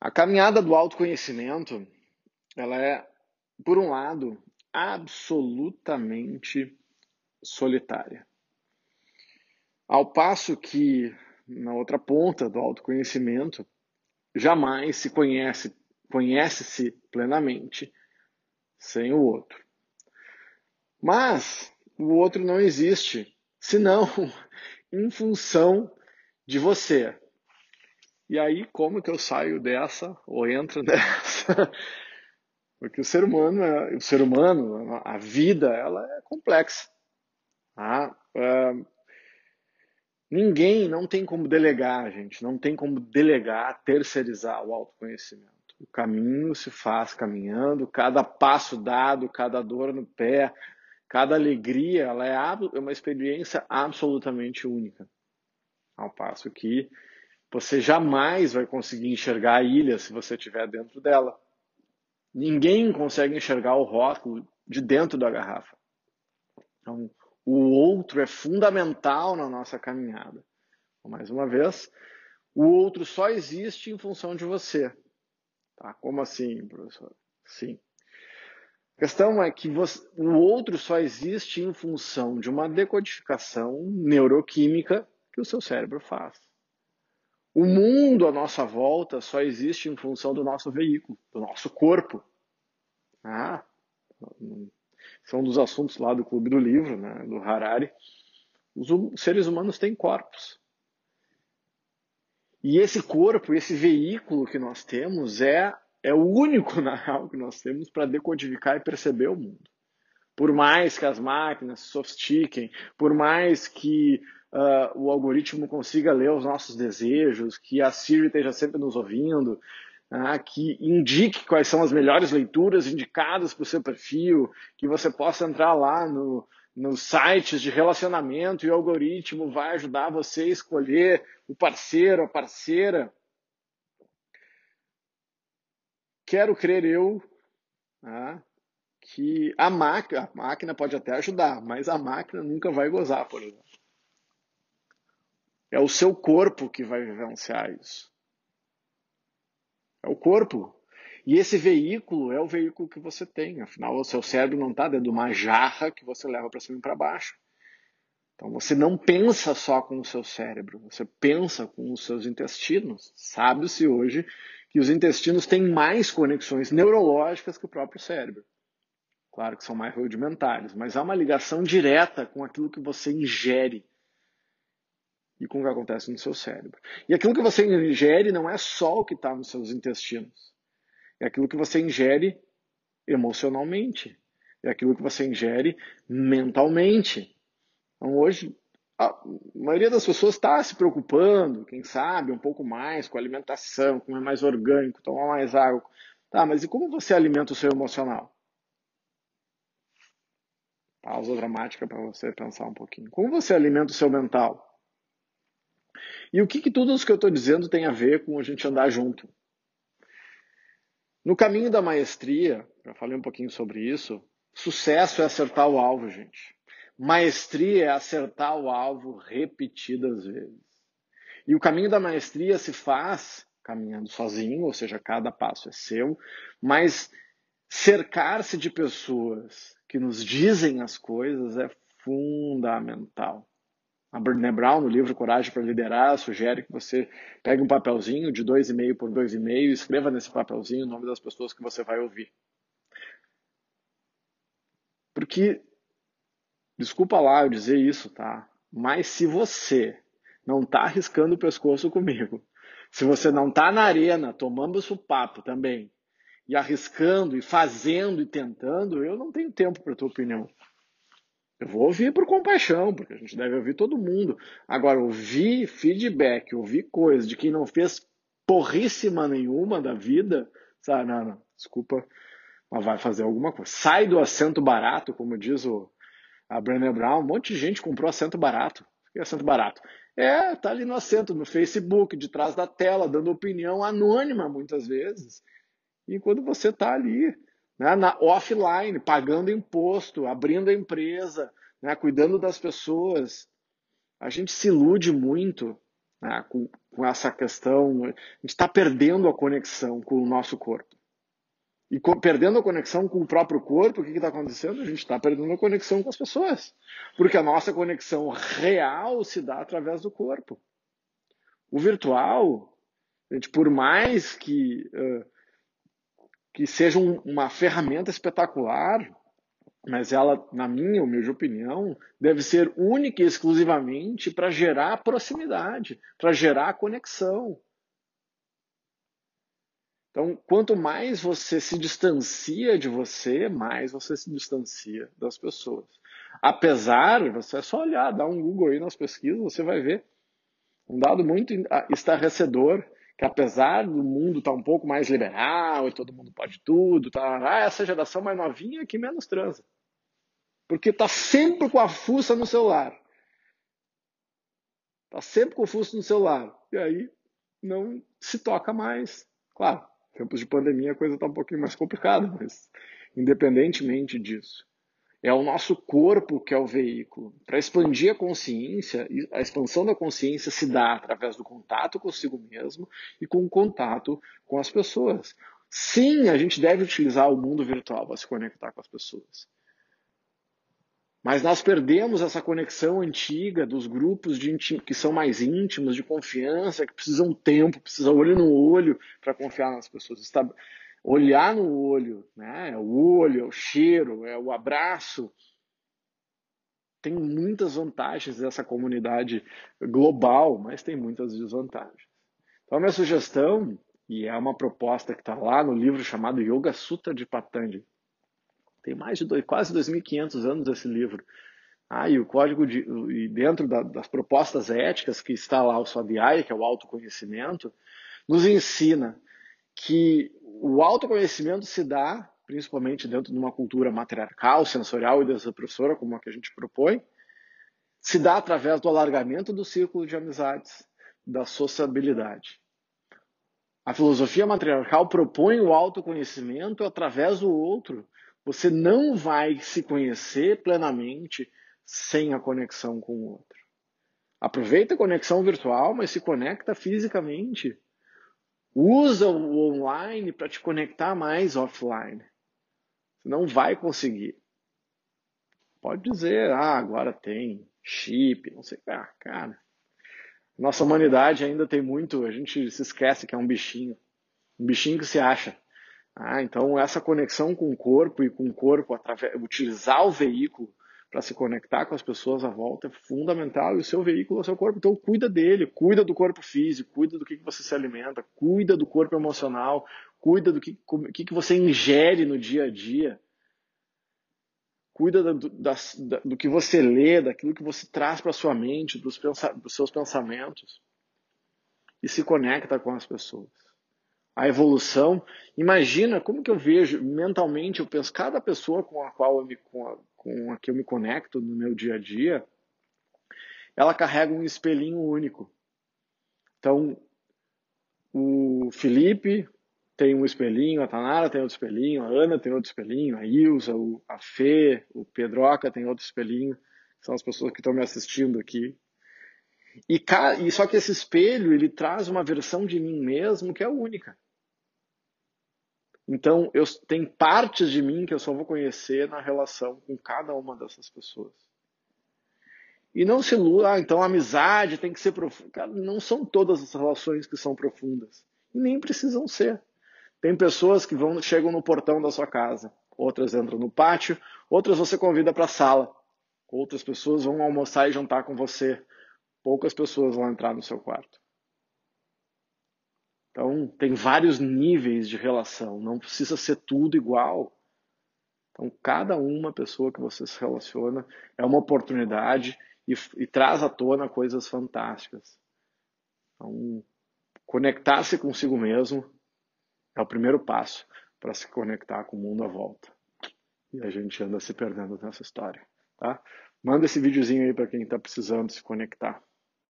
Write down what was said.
A caminhada do autoconhecimento, ela é, por um lado, absolutamente solitária. Ao passo que, na outra ponta do autoconhecimento, jamais se conhece, conhece-se plenamente sem o outro. Mas o outro não existe, senão em função de você. E aí, como que eu saio dessa ou entro nessa? Porque o ser humano, é, o ser humano, a vida, ela é complexa. Tá? Uh, ninguém não tem como delegar, gente, não tem como delegar, terceirizar o autoconhecimento. O caminho se faz caminhando, cada passo dado, cada dor no pé, cada alegria, ela é, é uma experiência absolutamente única. Ao passo que você jamais vai conseguir enxergar a ilha se você estiver dentro dela. Ninguém consegue enxergar o rótulo de dentro da garrafa. Então, o outro é fundamental na nossa caminhada. Mais uma vez, o outro só existe em função de você. Tá? Como assim, professor? Sim. A questão é que você, o outro só existe em função de uma decodificação neuroquímica que o seu cérebro faz. O mundo à nossa volta só existe em função do nosso veículo, do nosso corpo. Ah, são um dos assuntos lá do Clube do Livro, né, do Harari. Os hum, seres humanos têm corpos. E esse corpo, esse veículo que nós temos é, é o único, na real, que nós temos para decodificar e perceber o mundo. Por mais que as máquinas se sofistiquem, por mais que uh, o algoritmo consiga ler os nossos desejos, que a Siri esteja sempre nos ouvindo, uh, que indique quais são as melhores leituras indicadas para o seu perfil, que você possa entrar lá no, nos sites de relacionamento e o algoritmo vai ajudar você a escolher o parceiro, a parceira. Quero crer eu ah, que a máquina, a máquina pode até ajudar, mas a máquina nunca vai gozar, por exemplo. É o seu corpo que vai vivenciar isso. É o corpo. E esse veículo é o veículo que você tem. Afinal, o seu cérebro não está dentro de uma jarra que você leva para cima e para baixo. Então você não pensa só com o seu cérebro, você pensa com os seus intestinos. Sabe-se hoje que os intestinos têm mais conexões neurológicas que o próprio cérebro. Claro que são mais rudimentares, mas há uma ligação direta com aquilo que você ingere e com o que acontece no seu cérebro. E aquilo que você ingere não é só o que está nos seus intestinos. É aquilo que você ingere emocionalmente. É aquilo que você ingere mentalmente. Então, hoje, a maioria das pessoas está se preocupando, quem sabe, um pouco mais com a alimentação, comer mais orgânico, tomar mais água. Tá, mas e como você alimenta o seu emocional? Pausa dramática para você pensar um pouquinho. Como você alimenta o seu mental? E o que, que tudo isso que eu estou dizendo tem a ver com a gente andar junto? No caminho da maestria, já falei um pouquinho sobre isso, sucesso é acertar o alvo, gente. Maestria é acertar o alvo repetidas vezes. E o caminho da maestria se faz caminhando sozinho, ou seja, cada passo é seu, mas cercar-se de pessoas que nos dizem as coisas é fundamental. A Brené Brown, no livro Coragem para Liderar, sugere que você pegue um papelzinho de 2,5 por 2,5 e escreva nesse papelzinho o nome das pessoas que você vai ouvir. Porque, desculpa lá eu dizer isso, tá? Mas se você não está arriscando o pescoço comigo, se você não está na arena tomando papo também, e arriscando, e fazendo, e tentando, eu não tenho tempo para tua opinião. Eu vou ouvir por compaixão, porque a gente deve ouvir todo mundo. Agora, ouvir feedback, ouvir coisa de quem não fez porríssima nenhuma da vida, sabe? Não, não, desculpa, mas vai fazer alguma coisa. Sai do assento barato, como diz o, a Brené Brown. Um monte de gente comprou assento barato. O que é assento barato? É, tá ali no assento, no Facebook, de trás da tela, dando opinião anônima muitas vezes. E quando você tá ali né, na offline, pagando imposto, abrindo a empresa, né, cuidando das pessoas. A gente se ilude muito né, com, com essa questão. A gente está perdendo a conexão com o nosso corpo. E com, perdendo a conexão com o próprio corpo, o que está acontecendo? A gente está perdendo a conexão com as pessoas. Porque a nossa conexão real se dá através do corpo. O virtual, gente, por mais que, uh, que seja um, uma ferramenta espetacular, mas ela, na minha humilde opinião, deve ser única e exclusivamente para gerar proximidade, para gerar conexão. Então, quanto mais você se distancia de você, mais você se distancia das pessoas. Apesar, você é só olhar, dar um Google aí nas pesquisas, você vai ver um dado muito estarrecedor, que apesar do mundo estar tá um pouco mais liberal e todo mundo pode tudo, tá, ah, essa geração mais novinha é que menos transa. Porque está sempre com a fuça no celular. Está sempre com o fuça no celular. E aí não se toca mais. Claro, tempos de pandemia a coisa está um pouquinho mais complicada, mas independentemente disso, é o nosso corpo que é o veículo. Para expandir a consciência, a expansão da consciência se dá através do contato consigo mesmo e com o contato com as pessoas. Sim, a gente deve utilizar o mundo virtual para se conectar com as pessoas. Mas nós perdemos essa conexão antiga dos grupos de que são mais íntimos, de confiança, que precisam tempo, precisam olho no olho para confiar nas pessoas. Olhar no olho, né? É o olho, é o cheiro, é o abraço. Tem muitas vantagens dessa comunidade global, mas tem muitas desvantagens. Então, a minha sugestão, e é uma proposta que está lá no livro chamado Yoga Sutra de Patanjali, tem mais de dois, quase 2.500 anos esse livro. Ah, e o código de, e dentro da, das propostas éticas que está lá o Swadhyaya, que é o autoconhecimento, nos ensina que o autoconhecimento se dá, principalmente dentro de uma cultura matriarcal, sensorial e desopressora, como a que a gente propõe, se dá através do alargamento do círculo de amizades, da sociabilidade. A filosofia matriarcal propõe o autoconhecimento através do outro, você não vai se conhecer plenamente sem a conexão com o outro. Aproveita a conexão virtual, mas se conecta fisicamente. Usa o online para te conectar mais offline. Você não vai conseguir. Pode dizer, ah, agora tem chip, não sei. Ah, cara. Nossa humanidade ainda tem muito, a gente se esquece que é um bichinho. Um bichinho que se acha. Ah, então, essa conexão com o corpo e com o corpo, através, utilizar o veículo para se conectar com as pessoas à volta é fundamental. E o seu veículo é o seu corpo. Então, cuida dele, cuida do corpo físico, cuida do que, que você se alimenta, cuida do corpo emocional, cuida do que, que, que você ingere no dia a dia. Cuida do, das, do que você lê, daquilo que você traz para sua mente, dos, pensa, dos seus pensamentos. E se conecta com as pessoas a evolução. Imagina como que eu vejo mentalmente, eu penso, cada pessoa com a qual eu me, com a, com a que eu me conecto no meu dia a dia, ela carrega um espelhinho único. Então, o Felipe tem um espelhinho, a Tanara tem outro espelhinho, a Ana tem outro espelhinho, a Ilza, a Fê, o Pedroca tem outro espelhinho, são as pessoas que estão me assistindo aqui. E, e só que esse espelho, ele traz uma versão de mim mesmo que é única. Então, eu tem partes de mim que eu só vou conhecer na relação com cada uma dessas pessoas. E não se iluda, ah, então a amizade tem que ser profunda. Não são todas as relações que são profundas. E nem precisam ser. Tem pessoas que vão chegam no portão da sua casa, outras entram no pátio, outras você convida para a sala. Outras pessoas vão almoçar e jantar com você. Poucas pessoas vão entrar no seu quarto. Então, tem vários níveis de relação, não precisa ser tudo igual. Então, cada uma pessoa que você se relaciona é uma oportunidade e, e traz à tona coisas fantásticas. Então, conectar-se consigo mesmo é o primeiro passo para se conectar com o mundo à volta. E a gente anda se perdendo nessa história, tá? Manda esse videozinho aí para quem está precisando se conectar.